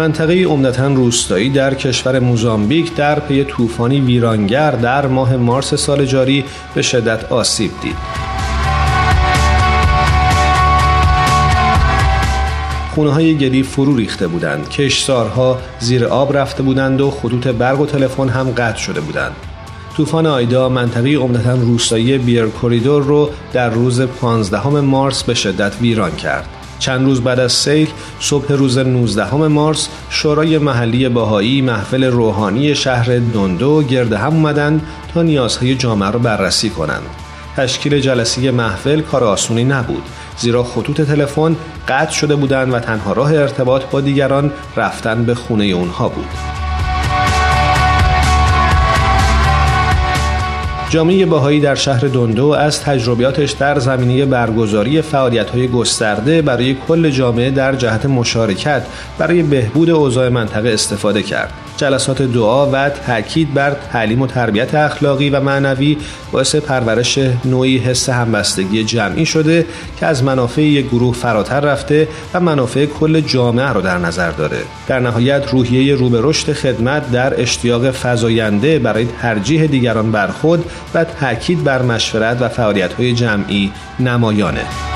منطقه عمدتا روستایی در کشور موزامبیک در پی طوفانی ویرانگر در ماه مارس سال جاری به شدت آسیب دید. خونه های گلی فرو ریخته بودند. کشسارها زیر آب رفته بودند و خطوط برق و تلفن هم قطع شده بودند. طوفان آیدا منطقه عمدتا روستایی بیر کوریدور رو در روز 15 مارس به شدت ویران کرد. چند روز بعد از سیل صبح روز 19 مارس شورای محلی باهایی محفل روحانی شهر دوندو گرد هم اومدند تا نیازهای جامعه را بررسی کنند. تشکیل جلسه محفل کار آسونی نبود زیرا خطوط تلفن قطع شده بودند و تنها راه ارتباط با دیگران رفتن به خونه اونها بود. جامعه باهایی در شهر دوندو از تجربیاتش در زمینه برگزاری فعالیت‌های گسترده برای کل جامعه در جهت مشارکت برای بهبود اوضاع منطقه استفاده کرد. جلسات دعا و تاکید بر تعلیم و تربیت اخلاقی و معنوی باعث پرورش نوعی حس همبستگی جمعی شده که از منافع یک گروه فراتر رفته و منافع کل جامعه رو در نظر داره. در نهایت روحیه رو رشد خدمت در اشتیاق فزاینده برای ترجیح دیگران بر خود و تاکید بر مشورت و فعالیت‌های جمعی نمایانه.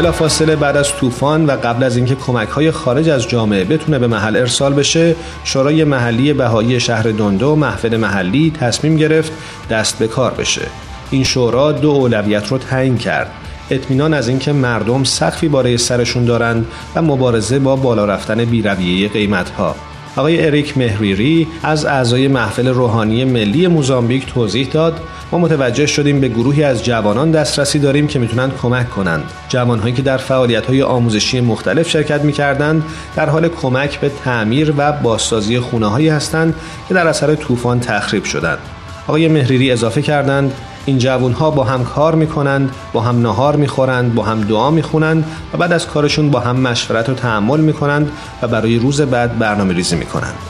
بلافاصله بعد از طوفان و قبل از اینکه کمک های خارج از جامعه بتونه به محل ارسال بشه شورای محلی بهایی شهر دوندو محفل محلی تصمیم گرفت دست به کار بشه. این شورا دو اولویت رو تعیین کرد. اطمینان از اینکه مردم سقفی بالای سرشون دارند و مبارزه با بالا رفتن بیرویه قیمت ها آقای اریک مهریری از اعضای محفل روحانی ملی موزامبیک توضیح داد. ما متوجه شدیم به گروهی از جوانان دسترسی داریم که می‌تونن کمک کنند. جوانهایی که در فعالیت های آموزشی مختلف شرکت می‌کردند در حال کمک به تعمیر و بازسازی خونه هایی هستند که در اثر طوفان تخریب شدند. آقای مهریری اضافه کردند این جوون ها با هم کار می‌کنند با هم نهار می‌خورند با هم دعا می‌خونند و بعد از کارشون با هم مشورت و تحمل می‌کنند و برای روز بعد برنامه ریزی می‌کنند.